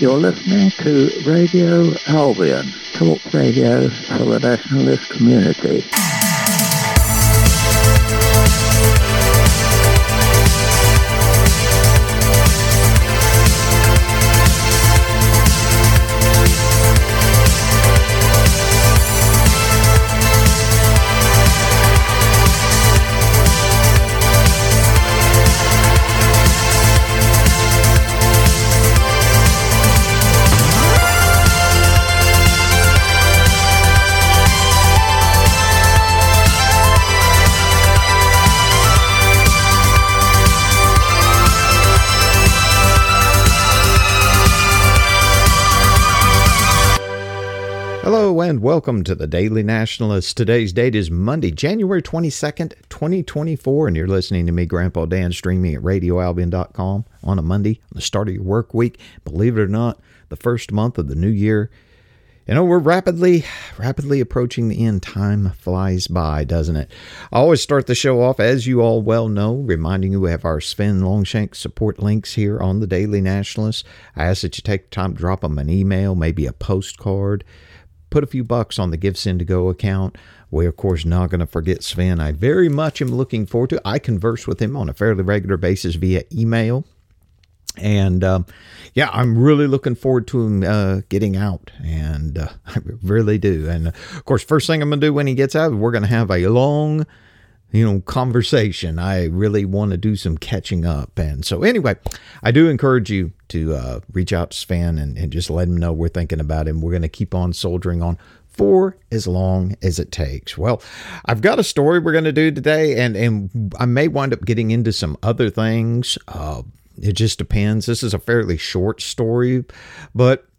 You're listening to Radio Albion, talk radio for the nationalist community. Welcome to the Daily Nationalist. Today's date is Monday, January 22nd, 2024, and you're listening to me, Grandpa Dan, streaming at radioalbion.com on a Monday, on the start of your work week. Believe it or not, the first month of the new year. You know, we're rapidly, rapidly approaching the end. Time flies by, doesn't it? I always start the show off, as you all well know, reminding you we have our Sven Longshanks support links here on the Daily Nationalist. I ask that you take time to drop them an email, maybe a postcard put a few bucks on the Give account. We're, of course, not going to forget Sven. I very much am looking forward to I converse with him on a fairly regular basis via email. And um, yeah, I'm really looking forward to him uh, getting out. And uh, I really do. And of course, first thing I'm going to do when he gets out, we're going to have a long you know, conversation. I really want to do some catching up. And so, anyway, I do encourage you to uh, reach out to Sven and, and just let him know we're thinking about him. We're going to keep on soldiering on for as long as it takes. Well, I've got a story we're going to do today, and, and I may wind up getting into some other things. Uh, it just depends. This is a fairly short story, but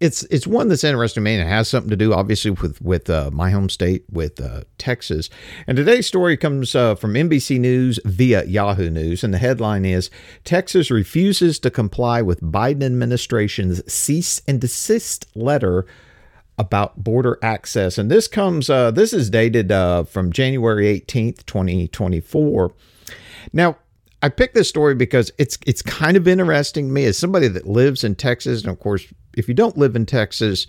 it's it's one that's interesting to me and it has something to do obviously with with uh, my home state with uh, Texas. And today's story comes uh, from NBC News via Yahoo News and the headline is Texas refuses to comply with Biden administration's cease and desist letter about border access. And this comes uh, this is dated uh, from January 18th, 2024. Now, I picked this story because it's it's kind of interesting to me as somebody that lives in Texas, and of course, if you don't live in Texas,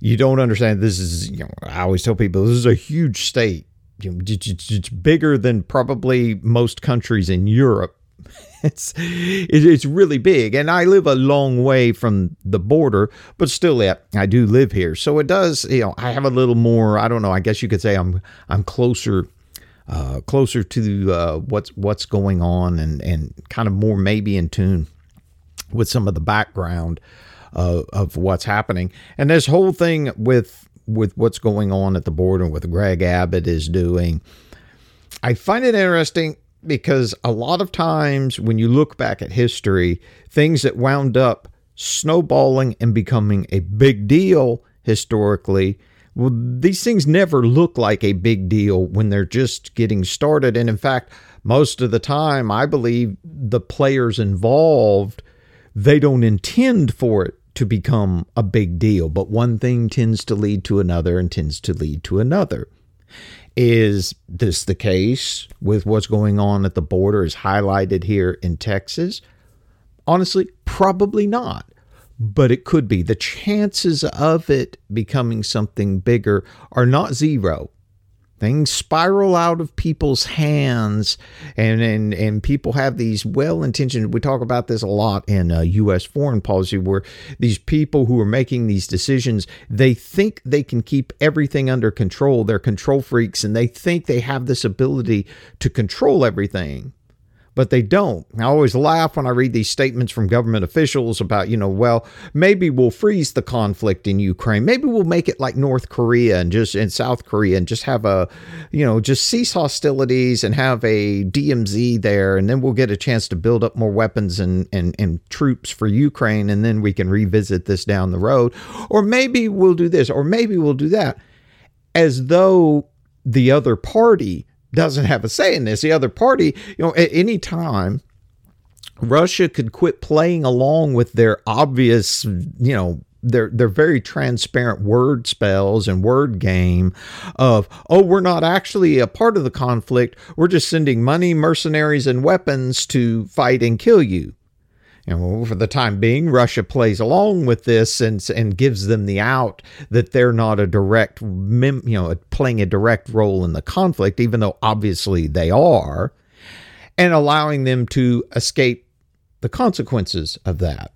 you don't understand. This is you know I always tell people this is a huge state. It's bigger than probably most countries in Europe. It's it's really big, and I live a long way from the border, but still, yeah, I do live here. So it does, you know, I have a little more. I don't know. I guess you could say I'm I'm closer uh, closer to uh, what's what's going on and and kind of more maybe in tune with some of the background of, of what's happening. And this whole thing with with what's going on at the border what Greg Abbott is doing, I find it interesting because a lot of times when you look back at history, things that wound up snowballing and becoming a big deal historically well, these things never look like a big deal when they're just getting started. And in fact, most of the time, I believe the players involved, they don't intend for it to become a big deal. But one thing tends to lead to another and tends to lead to another. Is this the case with what's going on at the border, is highlighted here in Texas? Honestly, probably not but it could be. The chances of it becoming something bigger are not zero. Things spiral out of people's hands, and and, and people have these well intentioned. We talk about this a lot in uh, U.S. foreign policy, where these people who are making these decisions, they think they can keep everything under control. They're control freaks, and they think they have this ability to control everything but they don't. I always laugh when I read these statements from government officials about, you know, well, maybe we'll freeze the conflict in Ukraine. Maybe we'll make it like North Korea and just in South Korea and just have a, you know, just cease hostilities and have a DMZ there. And then we'll get a chance to build up more weapons and, and, and troops for Ukraine. And then we can revisit this down the road. Or maybe we'll do this, or maybe we'll do that. As though the other party doesn't have a say in this. The other party, you know, at any time, Russia could quit playing along with their obvious, you know, their their very transparent word spells and word game of oh we're not actually a part of the conflict we're just sending money mercenaries and weapons to fight and kill you And for the time being, Russia plays along with this and and gives them the out that they're not a direct, you know, playing a direct role in the conflict, even though obviously they are, and allowing them to escape the consequences of that.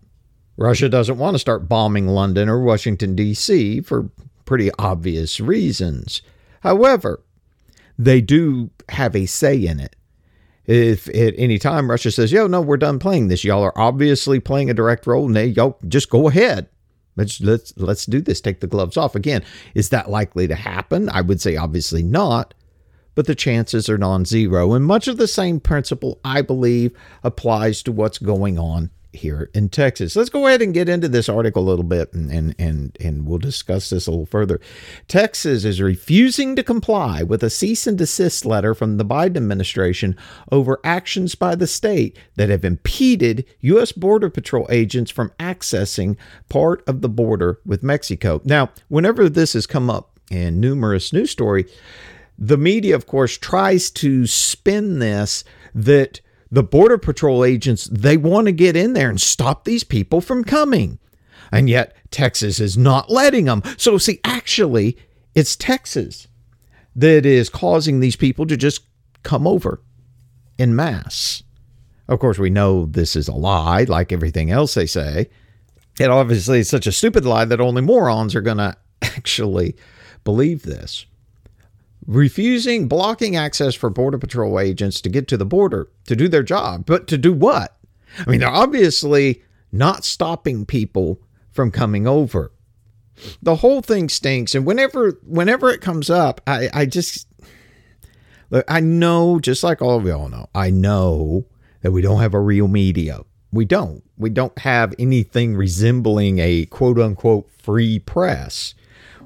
Russia doesn't want to start bombing London or Washington, D.C. for pretty obvious reasons. However, they do have a say in it. If at any time Russia says, yo, no, we're done playing this, y'all are obviously playing a direct role, they, y'all just go ahead. Let's let's let's do this. Take the gloves off. Again, is that likely to happen? I would say obviously not, but the chances are non-zero. And much of the same principle, I believe, applies to what's going on here in Texas. Let's go ahead and get into this article a little bit and, and, and, and we'll discuss this a little further. Texas is refusing to comply with a cease and desist letter from the Biden administration over actions by the state that have impeded U.S. Border Patrol agents from accessing part of the border with Mexico. Now, whenever this has come up in numerous news stories, the media, of course, tries to spin this that the Border Patrol agents, they want to get in there and stop these people from coming. And yet Texas is not letting them. So, see, actually, it's Texas that is causing these people to just come over in mass. Of course, we know this is a lie, like everything else they say. And obviously, it's such a stupid lie that only morons are going to actually believe this refusing, blocking access for Border Patrol agents to get to the border to do their job. But to do what? I mean, they're obviously not stopping people from coming over. The whole thing stinks. And whenever whenever it comes up, I, I just look, I know, just like all of y'all know, I know that we don't have a real media. We don't. We don't have anything resembling a quote unquote free press.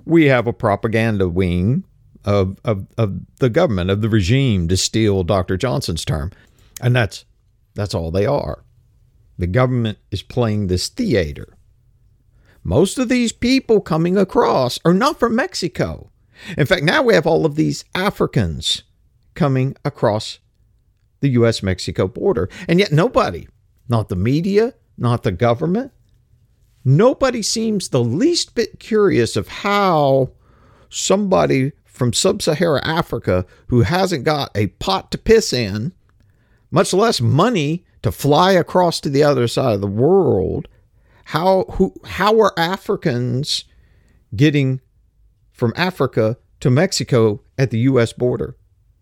We have a propaganda wing of, of, of the government, of the regime, to steal Dr. Johnson's term. And that's that's all they are. The government is playing this theater. Most of these people coming across are not from Mexico. In fact, now we have all of these Africans coming across the US Mexico border. And yet, nobody, not the media, not the government, nobody seems the least bit curious of how somebody from sub Saharan Africa who hasn't got a pot to piss in, much less money to fly across to the other side of the world, how, who, how are Africans getting from Africa to Mexico at the U.S. border?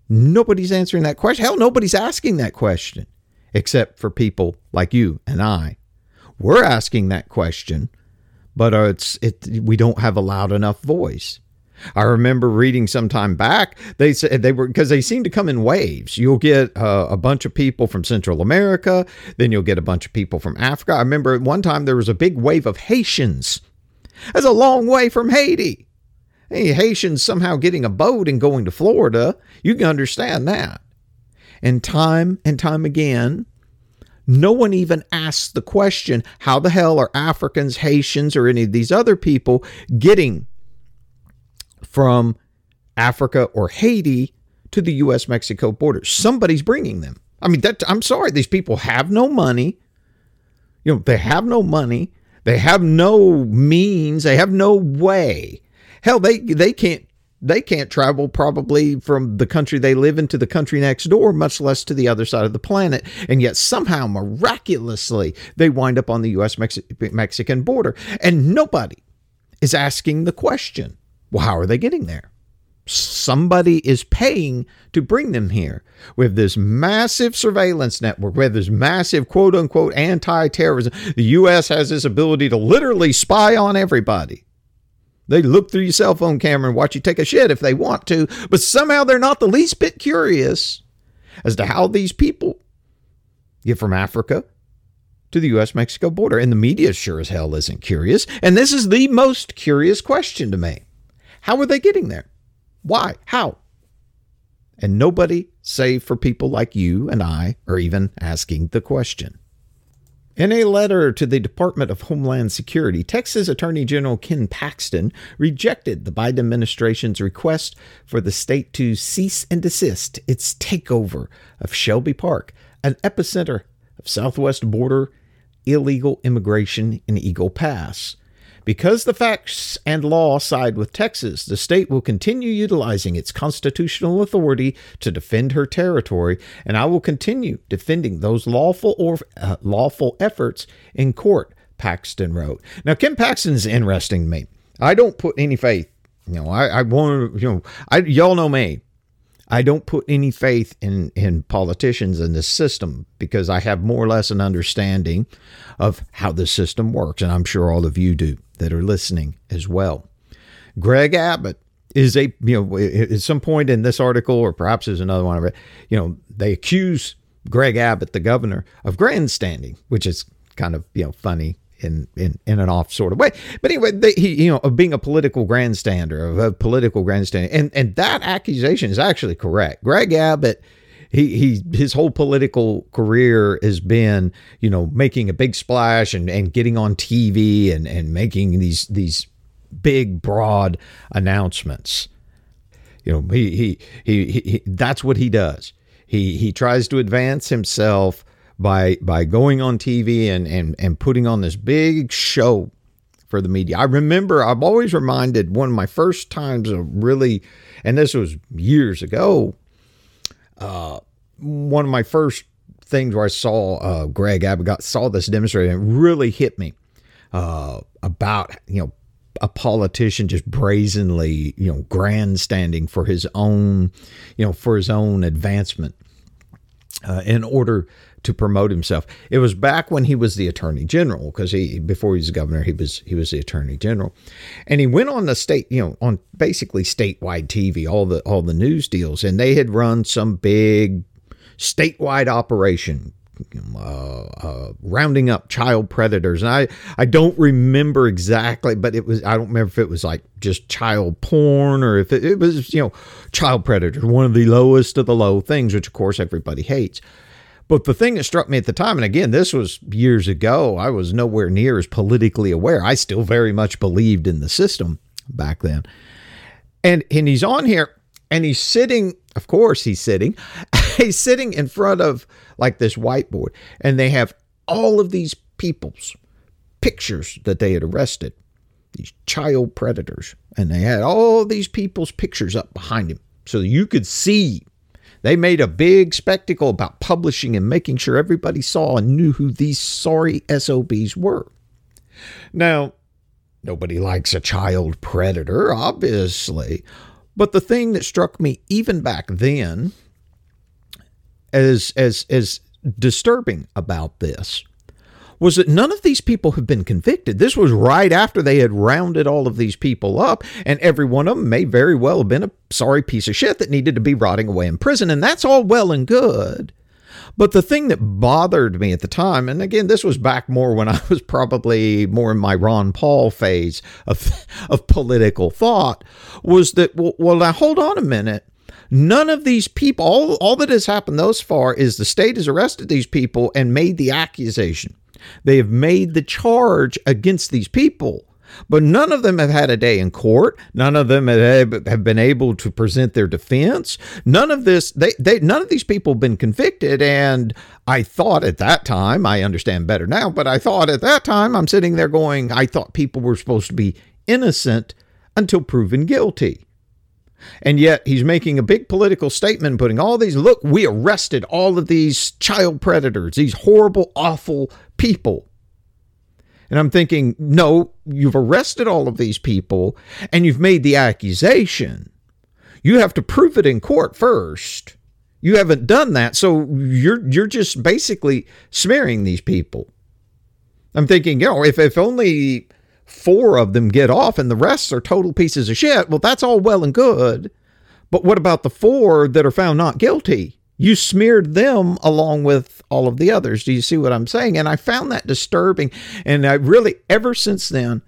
Nobody's answering that question. Hell, nobody's asking that question except for people like you and I. We're asking that question, but it's it we don't have a loud enough voice. I remember reading some time back, they said they were because they seem to come in waves. You'll get uh, a bunch of people from Central America, then you'll get a bunch of people from Africa. I remember at one time there was a big wave of Haitians. That's a long way from Haiti. Hey, Haitians somehow getting a boat and going to Florida. You can understand that. And time and time again, no one even asks the question how the hell are Africans, Haitians, or any of these other people getting from Africa or Haiti to the US Mexico border. Somebody's bringing them. I mean, that I'm sorry, these people have no money. You know, they have no money. They have no means. They have no way. Hell, they they can't they can't travel probably from the country they live in to the country next door, much less to the other side of the planet. And yet, somehow, miraculously, they wind up on the US Mexican border. And nobody is asking the question well, how are they getting there? Somebody is paying to bring them here. With this massive surveillance network, with this massive quote unquote anti terrorism, the U.S. has this ability to literally spy on everybody. They look through your cell phone camera and watch you take a shit if they want to, but somehow they're not the least bit curious as to how these people get from Africa to the US Mexico border. And the media sure as hell isn't curious. And this is the most curious question to me. How are they getting there? Why? How? And nobody, save for people like you and I, are even asking the question. In a letter to the Department of Homeland Security, Texas Attorney General Ken Paxton rejected the Biden administration's request for the state to cease and desist its takeover of Shelby Park, an epicenter of southwest border illegal immigration in Eagle Pass. Because the facts and law side with Texas, the state will continue utilizing its constitutional authority to defend her territory, and I will continue defending those lawful or uh, lawful efforts in court. Paxton wrote. Now, Ken Paxton's interesting to me. I don't put any faith. You know, I, I want you know, I y'all know me. I don't put any faith in, in politicians in this system because I have more or less an understanding of how the system works. And I'm sure all of you do that are listening as well. Greg Abbott is a, you know, at some point in this article, or perhaps there's another one of it, you know, they accuse Greg Abbott, the governor, of grandstanding, which is kind of, you know, funny in in in an off sort of way. But anyway, they, he you know of being a political grandstander of a political grandstander, and and that accusation is actually correct. Greg Abbott. He, he his whole political career has been you know making a big splash and, and getting on TV and, and making these these big broad announcements you know he, he he he that's what he does he he tries to advance himself by by going on TV and and and putting on this big show for the media. I remember I'm always reminded one of my first times of really, and this was years ago. Uh, one of my first things where I saw uh, Greg Abbott saw this demonstrated and really hit me uh, about you know a politician just brazenly you know grandstanding for his own you know for his own advancement uh, in order to promote himself. It was back when he was the attorney general because he before he was governor he was he was the attorney general, and he went on the state you know on basically statewide TV all the all the news deals and they had run some big statewide operation uh, uh, rounding up child predators. And I, I don't remember exactly, but it was, I don't remember if it was like just child porn or if it, it was, you know, child predators, one of the lowest of the low things, which of course everybody hates. But the thing that struck me at the time, and again, this was years ago, I was nowhere near as politically aware. I still very much believed in the system back then. And and he's on here and he's sitting, of course he's sitting. he's sitting in front of like this whiteboard and they have all of these people's pictures that they had arrested. These child predators. And they had all these people's pictures up behind him so you could see they made a big spectacle about publishing and making sure everybody saw and knew who these sorry SOBs were. Now, nobody likes a child predator, obviously, but the thing that struck me even back then as as as disturbing about this was that none of these people have been convicted. This was right after they had rounded all of these people up, and every one of them may very well have been a sorry piece of shit that needed to be rotting away in prison, and that's all well and good. But the thing that bothered me at the time, and again, this was back more when I was probably more in my Ron Paul phase of, of political thought, was that, well, now hold on a minute. None of these people, all, all that has happened thus far is the state has arrested these people and made the accusation. They have made the charge against these people, but none of them have had a day in court. None of them have been able to present their defense. None of this, they, they, none of these people have been convicted. And I thought at that time, I understand better now, but I thought at that time, I'm sitting there going, I thought people were supposed to be innocent until proven guilty. And yet he's making a big political statement, putting all these look, we arrested all of these child predators, these horrible, awful people. And I'm thinking, no, you've arrested all of these people and you've made the accusation. You have to prove it in court first. You haven't done that, so you're you're just basically smearing these people. I'm thinking, you know, if if only four of them get off and the rest are total pieces of shit, well, that's all well and good. But what about the four that are found not guilty? You smeared them along with all of the others. Do you see what I'm saying? And I found that disturbing. And I really, ever since then,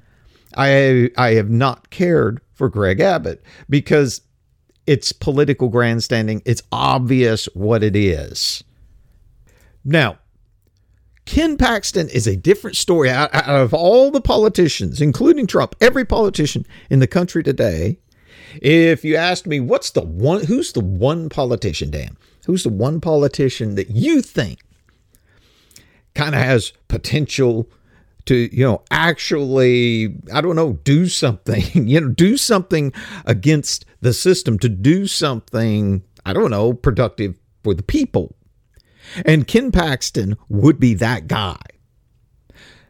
I I have not cared for Greg Abbott because it's political grandstanding. It's obvious what it is. Now, Ken Paxton is a different story. Out, of all the politicians, including Trump, every politician in the country today, if you asked me, what's the one, who's the one politician, Dan? Who's the one politician that you think kind of has potential to you know actually i don't know do something you know do something against the system to do something i don't know productive for the people? And ken paxton would be that guy.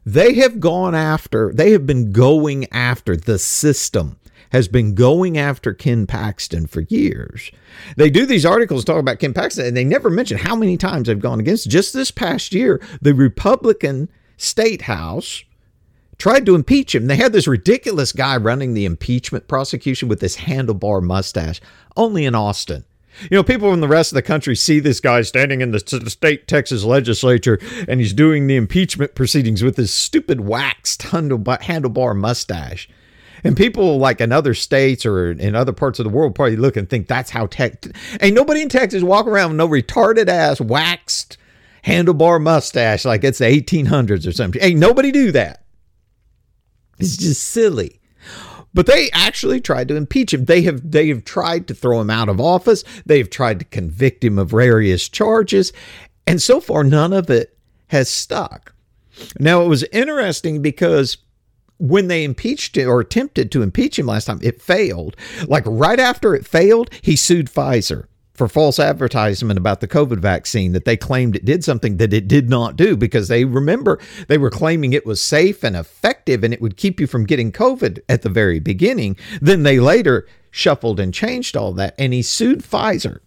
They have gone after they have been going after the system has been going after Ken Paxton for years. They do these articles talk about Ken Paxton, and they never mention how many times they've gone against. Just this past year, the Republican State House tried to impeach him. They had this ridiculous guy running the impeachment prosecution with this handlebar mustache, only in Austin. You know, people from the rest of the country see this guy standing in the state Texas legislature and he's doing the impeachment proceedings with his stupid waxed handlebar mustache. And people like in other states or in other parts of the world probably look and think that's how tech. Ain't nobody in Texas walk around with no retarded ass waxed handlebar mustache like it's the 1800s or something. Ain't nobody do that. It's just silly. But they actually tried to impeach him. They have they have tried to throw him out of office. They've tried to convict him of various charges, and so far none of it has stuck. Now it was interesting because when they impeached him or attempted to impeach him last time, it failed. Like right after it failed, he sued Pfizer for false advertisement about the COVID vaccine that they claimed it did something that it did not do because they remember they were claiming it was safe and effective and it would keep you from getting COVID at the very beginning. Then they later shuffled and changed all that and he sued Pfizer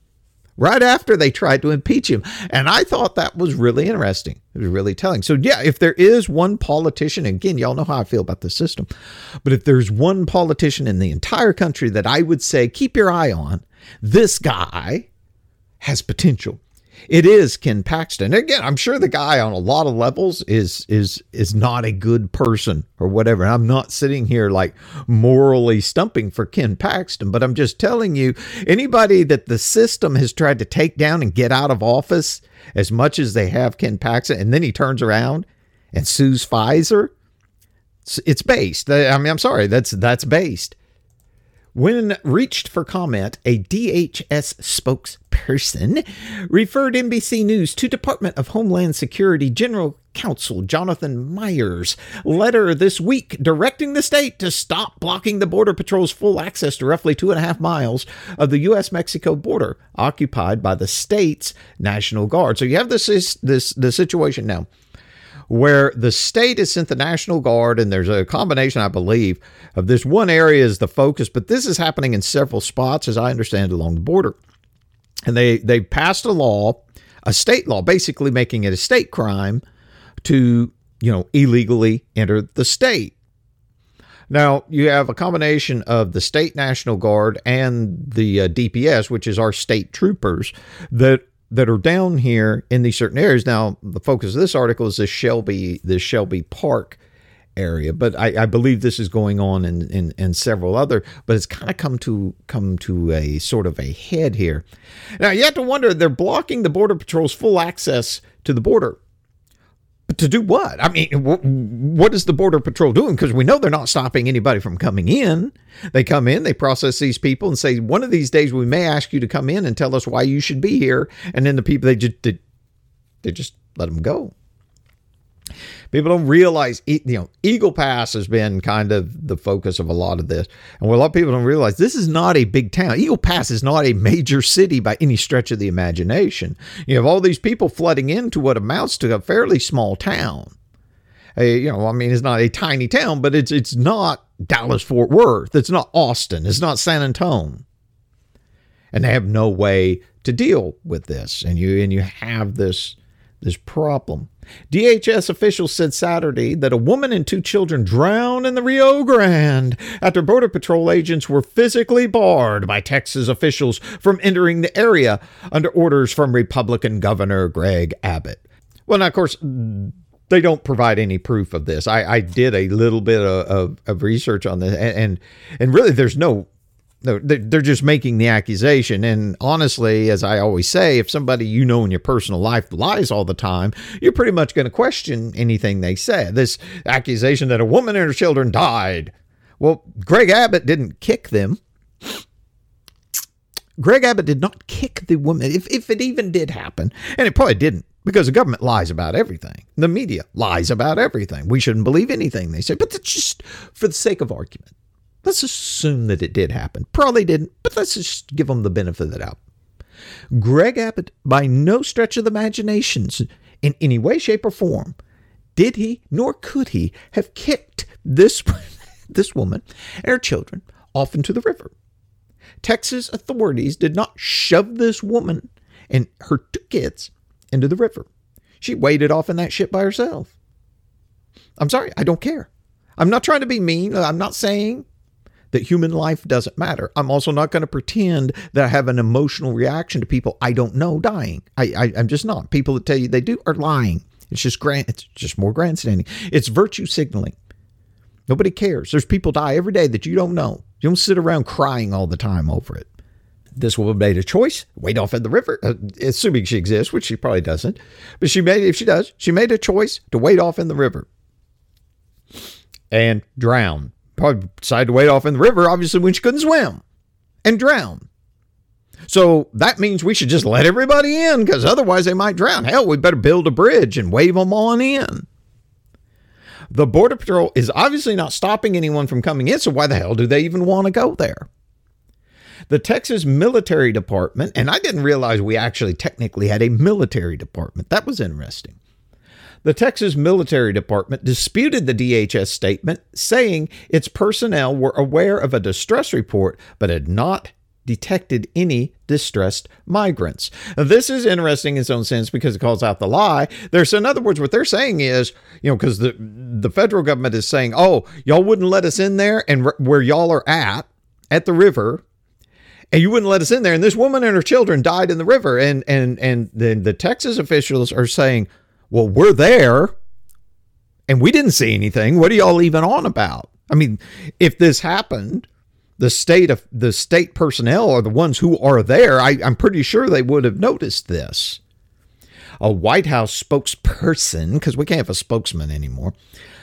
right after they tried to impeach him. And I thought that was really interesting. It was really telling. So, yeah, if there is one politician, again, y'all know how I feel about the system, but if there's one politician in the entire country that I would say keep your eye on, this guy has potential. It is Ken Paxton. Again, I'm sure the guy on a lot of levels is is is not a good person or whatever. I'm not sitting here like morally stumping for Ken Paxton, but I'm just telling you anybody that the system has tried to take down and get out of office as much as they have Ken Paxton and then he turns around and sues Pfizer, it's, based. I mean, I'm sorry, that's that's based. When reached for comment, a DHS spokesperson referred NBC News to Department of Homeland Security General Counsel Jonathan Meyer's letter this week directing the state to stop blocking the Border Patrol's full access to roughly two and a half miles of the U.S. Mexico border occupied by the state's National Guard. So you have this, this, this situation now where the state has sent the National Guard, and there's a combination, I believe, of this one area is the focus, but this is happening in several spots, as I understand, along the border. And they they passed a law, a state law, basically making it a state crime to you know illegally enter the state. Now, you have a combination of the state National Guard and the uh, DPS, which is our state troopers, that that are down here in these certain areas. Now, the focus of this article is the Shelby, the Shelby Park area, but I, I believe this is going on in, in, in several other, but it's kind of come to come to a sort of a head here. Now you have to wonder they're blocking the border patrol's full access to the border to do what? I mean, what is the Border Patrol doing? Because we know they're not stopping anybody from coming in. They come in, they process these people, and say, one of these days we may ask you to come in and tell us why you should be here. And then the people they just they, they just let them go. People don't realize, you know, Eagle Pass has been kind of the focus of a lot of this. And what a lot of people don't realize, this is not a big town. Eagle Pass is not a major city by any stretch of the imagination. You have all these people flooding into what amounts to a fairly small town. A, you know, I mean, it's not a tiny town, but it's it's not Dallas Fort Worth. It's not Austin. It's not San Antonio. And they have no way to deal with this. And you and you have this this problem. DHS officials said Saturday that a woman and two children drowned in the Rio Grande after Border Patrol agents were physically barred by Texas officials from entering the area under orders from Republican Governor Greg Abbott. Well, now, of course, they don't provide any proof of this. I, I did a little bit of, of, of research on this, and, and and really, there's no they're just making the accusation. And honestly, as I always say, if somebody you know in your personal life lies all the time, you're pretty much going to question anything they say. This accusation that a woman and her children died. Well, Greg Abbott didn't kick them. Greg Abbott did not kick the woman, if, if it even did happen, and it probably didn't. because the government lies about everything. The media lies about everything. We shouldn't believe anything they say, but just for the sake of argument. Let's assume that it did happen. Probably didn't, but let's just give them the benefit of the doubt. Greg Abbott, by no stretch of the imaginations, in any way, shape, or form, did he nor could he have kicked this, this woman and her children off into the river. Texas authorities did not shove this woman and her two kids into the river. She waded off in that shit by herself. I'm sorry, I don't care. I'm not trying to be mean. I'm not saying that human life doesn't matter. I'm also not going to pretend that I have an emotional reaction to people I don't know dying. I, I am just not. People that tell you they do are lying. It's just grand. It's just more grandstanding. It's virtue signaling. Nobody cares. There's people die every day that you don't know. You don't sit around crying all the time over it. This woman made a choice, wade off in the river, uh, assuming she exists, which she probably doesn't. But she made, if she does, she made a choice to wade off in the river and drown. Probably decided to wade off in the river, obviously, when she couldn't swim and drown. So that means we should just let everybody in because otherwise they might drown. Hell, we better build a bridge and wave them on in. The Border Patrol is obviously not stopping anyone from coming in, so why the hell do they even want to go there? The Texas Military Department, and I didn't realize we actually technically had a military department. That was interesting. The Texas Military Department disputed the DHS statement, saying its personnel were aware of a distress report but had not detected any distressed migrants. Now, this is interesting in its own sense because it calls out the lie. There's, in other words, what they're saying is, you know, because the the federal government is saying, oh, y'all wouldn't let us in there, and where y'all are at at the river, and you wouldn't let us in there, and this woman and her children died in the river, and and and then the Texas officials are saying, well, we're there, and we didn't see anything. What are y'all even on about? I mean, if this happened the state of the state personnel are the ones who are there. I, I'm pretty sure they would have noticed this. A White House spokesperson, because we can't have a spokesman anymore,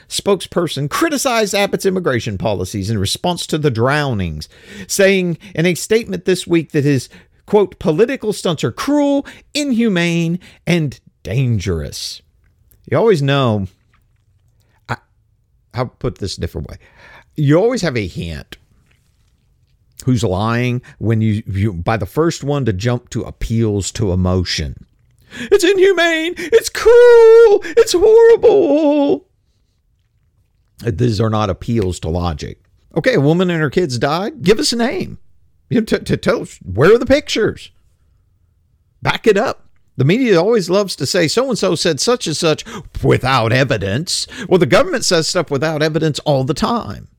spokesperson criticized Abbott's immigration policies in response to the drownings, saying in a statement this week that his quote political stunts are cruel, inhumane, and dangerous. You always know. I, I'll put this a different way. You always have a hint who's lying when you, you by the first one to jump to appeals to emotion. It's inhumane. It's cruel. It's horrible. These are not appeals to logic. Okay, a woman and her kids died. Give us a name. You know, to, to tell where are the pictures? Back it up. The media always loves to say so and so said such and such without evidence. Well, the government says stuff without evidence all the time.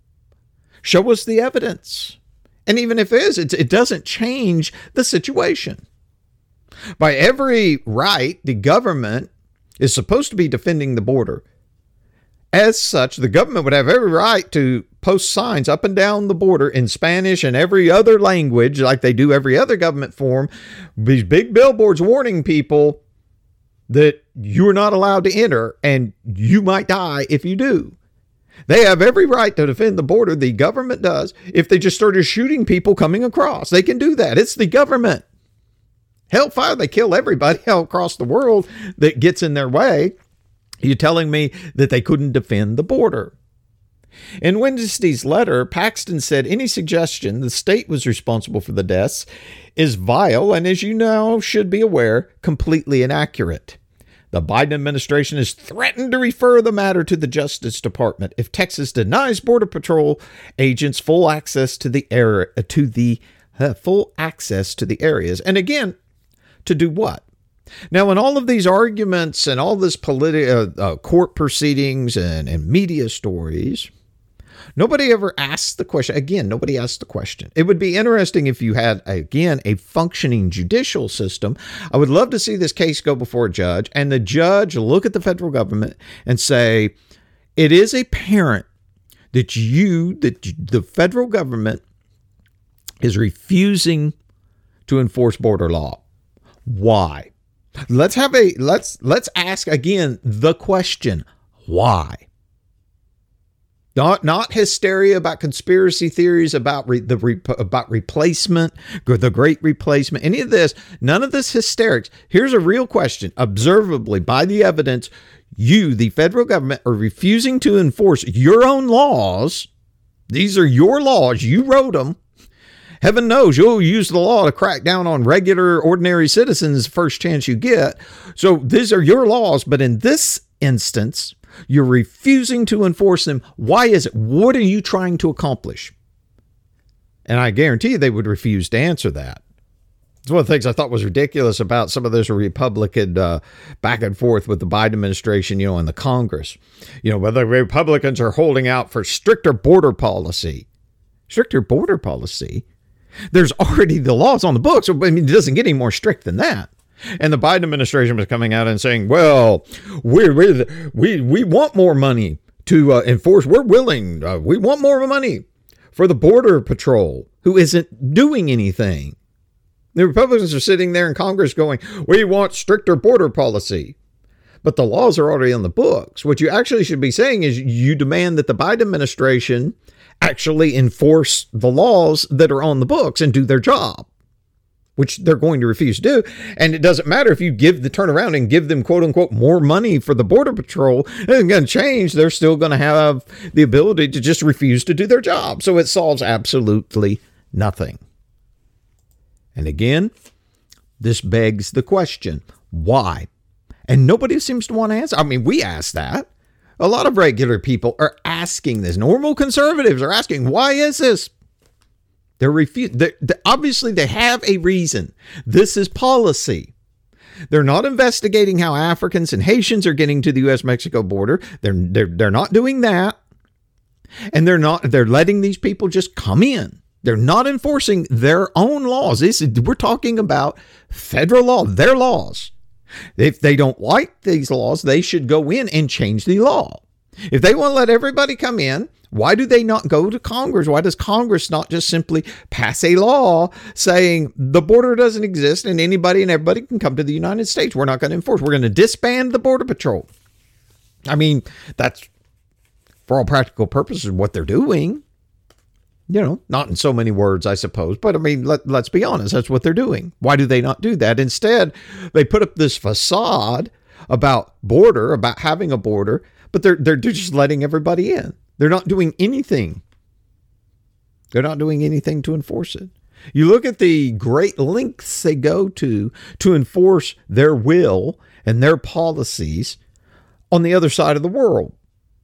Show us the evidence. And even if it is, it, it doesn't change the situation. By every right, the government is supposed to be defending the border. As such, the government would have every right to post signs up and down the border in Spanish and every other language, like they do every other government form, these big billboards warning people that you're not allowed to enter and you might die if you do. They have every right to defend the border. The government does. If they just started shooting people coming across, they can do that. It's the government. Hellfire, they kill everybody all across the world that gets in their way. You're telling me that they couldn't defend the border. In Wednesday's letter, Paxton said any suggestion the state was responsible for the deaths is vile and, as you now should be aware, completely inaccurate. The Biden administration has threatened to refer the matter to the Justice Department if Texas denies Border Patrol agents full access to the area to the uh, full access to the areas. And again, to do what? Now, in all of these arguments and all this politi- uh, uh, court proceedings and, and media stories, Nobody ever asks the question. Again, nobody asked the question. It would be interesting if you had, again, a functioning judicial system. I would love to see this case go before a judge and the judge look at the federal government and say, it is apparent that you, that the federal government is refusing to enforce border law. Why? Let's have a let's let's ask again the question why Not not hysteria about conspiracy theories about re, the re, about replacement, the great replacement, any of this. None of this hysterics. Here's a real question. Observably, by the evidence, you, the federal government, are refusing to enforce your own laws. These are your laws. You wrote them. Heaven knows you'll use the law to crack down on regular, ordinary citizens first chance you get. So these are your laws. But in this instance, you're refusing to enforce them. Why is it? What are you trying to accomplish? And I guarantee they would refuse to answer that. It's one of the things I thought was ridiculous about some of this Republican uh, back and forth with the Biden administration, you know, and the Congress. You know, whether Republicans are holding out for stricter border policy. Stricter border policy? There's already the laws on the books. I mean, it doesn't get any more strict than that. And the Biden administration was coming out and saying, well, we we we, we want more money to uh, enforce. We're willing. Uh, we want more money for the Border Patrol, who isn't doing anything. The Republicans are sitting there in Congress going, we want stricter border policy. But the laws are already on the books. What you actually should be saying is you demand that the Biden administration actually enforce the laws that are on the books and do their job which they're going to refuse to do. And it doesn't matter if you give the turnaround and give them quote unquote more money for the border patrol, it isn't going to change. They're still going to have the ability to just refuse to do their job. So it solves absolutely nothing. And again, this begs the question why? And nobody seems to want to answer. I mean, we ask that. A lot of regular people are asking this. Normal conservatives are asking, why is this? They're they're, obviously, they have a reason. This is policy. They're not investigating how Africans and Haitians are getting to the U.S. Mexico border. They're, they're, they're not doing that. And they're not, they're letting these people just come in. They're not enforcing their own laws. This is, we're talking about federal law, their laws. If they don't like these laws, they should go in and change the law. If they want to let everybody come in, why do they not go to Congress? Why does Congress not just simply pass a law saying the border doesn't exist and anybody and everybody can come to the United States? We're not going to enforce. We're going to disband the Border Patrol. I mean, that's for all practical purposes what they're doing. You know, not in so many words, I suppose, but I mean, let, let's be honest, that's what they're doing. Why do they not do that? Instead, they put up this facade about border, about having a border, but they're they're just letting everybody in. They're not doing anything. They're not doing anything to enforce it. You look at the great lengths they go to to enforce their will and their policies on the other side of the world.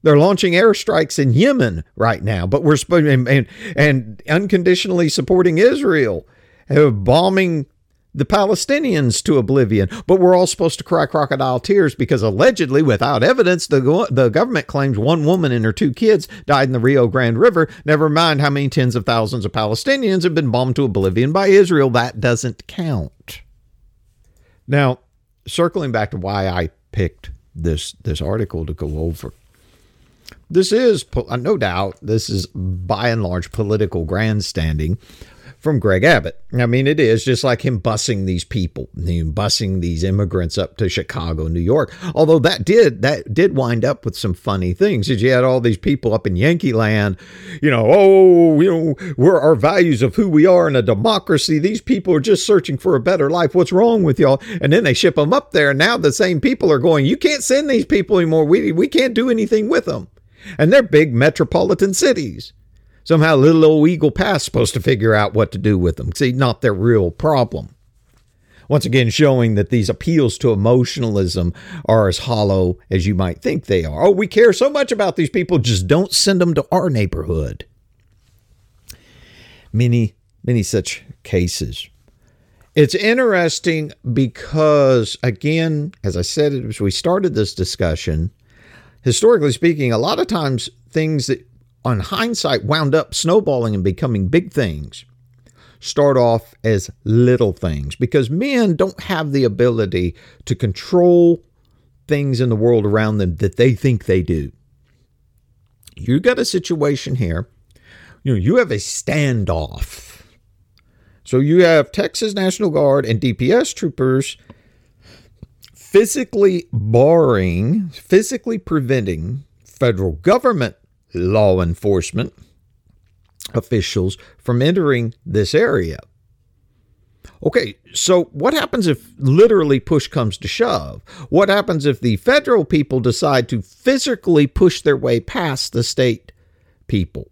They're launching airstrikes in Yemen right now, but we're and, and, and unconditionally supporting Israel, uh, bombing the Palestinians to oblivion, but we're all supposed to cry crocodile tears because allegedly, without evidence, the, the government claims one woman and her two kids died in the Rio Grande River. Never mind how many tens of thousands of Palestinians have been bombed to oblivion by Israel. That doesn't count. Now, circling back to why I picked this this article to go over. This is uh, no doubt this is by and large political grandstanding from Greg Abbott. I mean, it is just like him busing these people, him busing these immigrants up to Chicago, New York. Although that did that did wind up with some funny things. You had all these people up in Yankee land, you know, oh, you know, we're our values of who we are in a democracy. These people are just searching for a better life. What's wrong with y'all? And then they ship them up there, and now the same people are going, you can't send these people anymore. We we can't do anything with them. And they're big metropolitan cities. Somehow little old Eagle Pass supposed to figure out what to do with them. See, not their real problem. Once again, showing that these appeals to emotionalism are as hollow as you might think they are. Oh, we care so much about these people, just don't send them to our neighborhood. Many, many such cases. It's interesting because, again, as I said as we started this discussion, historically speaking, a lot of times things that on hindsight, wound up snowballing and becoming big things start off as little things because men don't have the ability to control things in the world around them that they think they do. You got a situation here, you know, you have a standoff. So you have Texas National Guard and DPS troopers physically barring, physically preventing federal government law enforcement officials from entering this area. Okay, so what happens if literally push comes to shove? What happens if the federal people decide to physically push their way past the state people?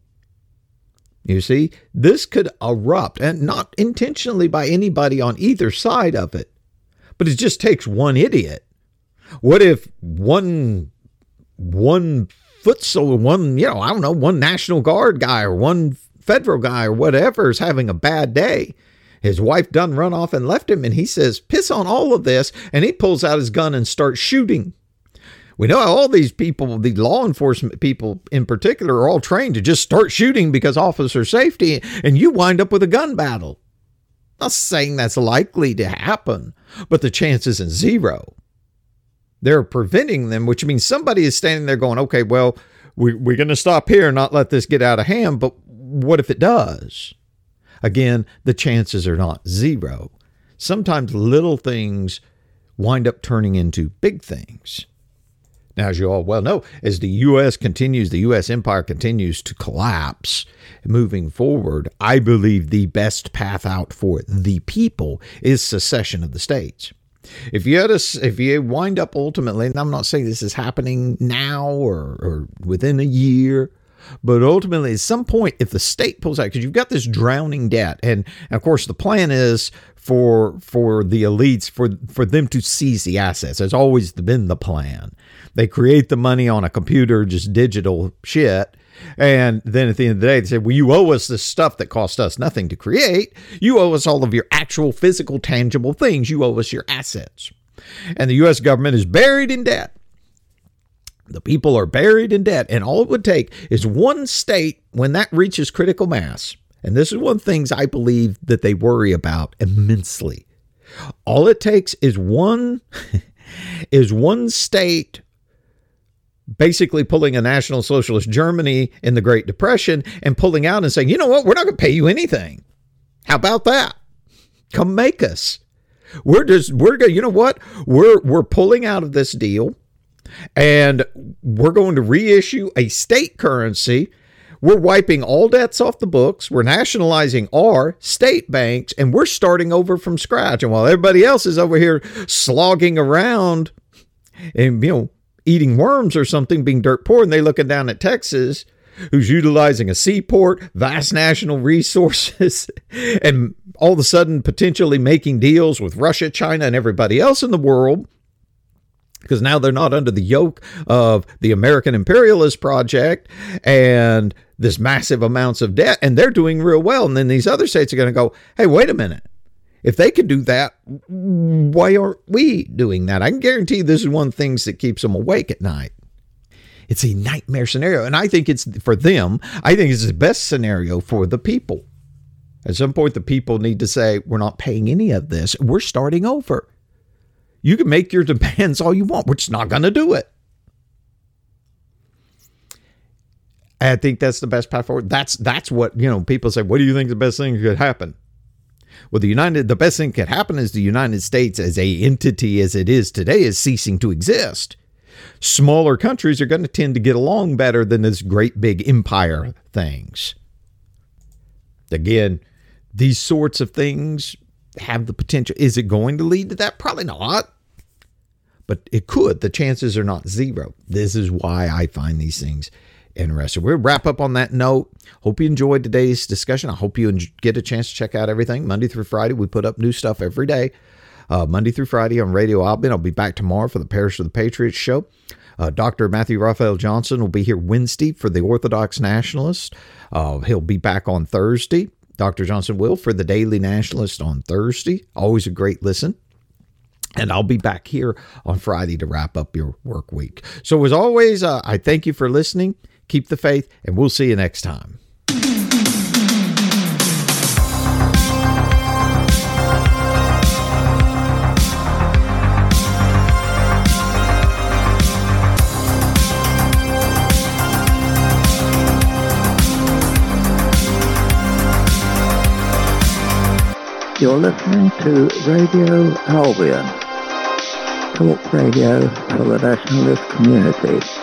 You see, this could erupt, and not intentionally by anybody on either side of it, but it just takes one idiot. What if one one foot soldier, one you know, I don't know, one National Guard guy or one federal guy or whatever is having a bad day? His wife done run off and left him, and he says, "Piss on all of this," and he pulls out his gun and starts shooting. We know how all these people, the law enforcement people in particular, are all trained to just start shooting because officer safety, and you wind up with a gun battle. Not saying that's likely to happen, but the chance isn't zero. They're preventing them, which means somebody is standing there going, okay, well, we, we're going to stop here and not let this get out of hand, but what if it does? Again, the chances are not zero. Sometimes little things wind up turning into big things. Now, as you all well know, as the U.S. continues, the U.S. empire continues to collapse moving forward, I believe the best path out for the people is secession of the states. If you had a, if you wind up ultimately, and I'm not saying this is happening now or, or within a year, but ultimately, at some point, if the state pulls out, because you've got this drowning debt, and, and of course, the plan is for for the elites for for them to seize the assets. That's always been the plan. They create the money on a computer, just digital shit. And then at the end of the day, they say, well, you owe us this stuff that cost us nothing to create. You owe us all of your actual physical, tangible things. You owe us your assets. And the U.S. government is buried in debt. The people are buried in debt. And all it would take is one state, when that reaches critical mass, and this is one of the things I believe that they worry about immensely. All it takes is one is one state basically pulling a National Socialist Germany in the Great Depression and pulling out and saying, you know what, we're not going to pay you anything. How about that? Come make us. We're just we're going. You know what? We're we're pulling out of this deal, and we're going to reissue a state currency. We're wiping all debts off the books. We're nationalizing our state banks, and we're starting over from scratch. And while everybody else is over here slogging around and you know eating worms or something, being dirt poor, and they looking down at Texas, who's utilizing a seaport, vast national resources, and all of a sudden potentially making deals with Russia, China, and everybody else in the world. Because now they're not under the yoke of the American imperialist project and this massive amounts of debt, and they're doing real well. And then these other states are going to go, hey, wait a minute. If they could do that, why aren't we doing that? I can guarantee this is one of the things that keeps them awake at night. It's a nightmare scenario. And I think it's for them, I think it's the best scenario for the people. At some point, the people need to say, we're not paying any of this. We're starting over. You can make your demands all you want. We're just not going to do it. I think that's the best path forward. That's that's what you know. People say, "What do you think the best thing could happen?" Well, the United, the best thing could happen is the United States as a entity as it is today is ceasing to exist. Smaller countries are going to tend to get along better than this great big empire things. Again, these sorts of things have the potential. Is it going to lead to that? Probably not. But it could. The chances are not zero. This is why I find these things interesting. We'll wrap up on that note. Hope you enjoyed today's discussion. I hope you get a chance to check out everything Monday through Friday. We put up new stuff every day, uh, Monday through Friday on Radio Albion. I'll be back tomorrow for the Parish of the Patriots show. Uh, Dr. Matthew Raphael Johnson will be here Wednesday for the Orthodox Nationalist. Uh, he'll be back on Thursday. Dr. Johnson will for the Daily Nationalist on Thursday. Always a great listen. And I'll be back here on Friday to wrap up your work week. So, as always, uh, I thank you for listening. Keep the faith, and we'll see you next time. You're listening to Radio Albion, talk radio for the nationalist community.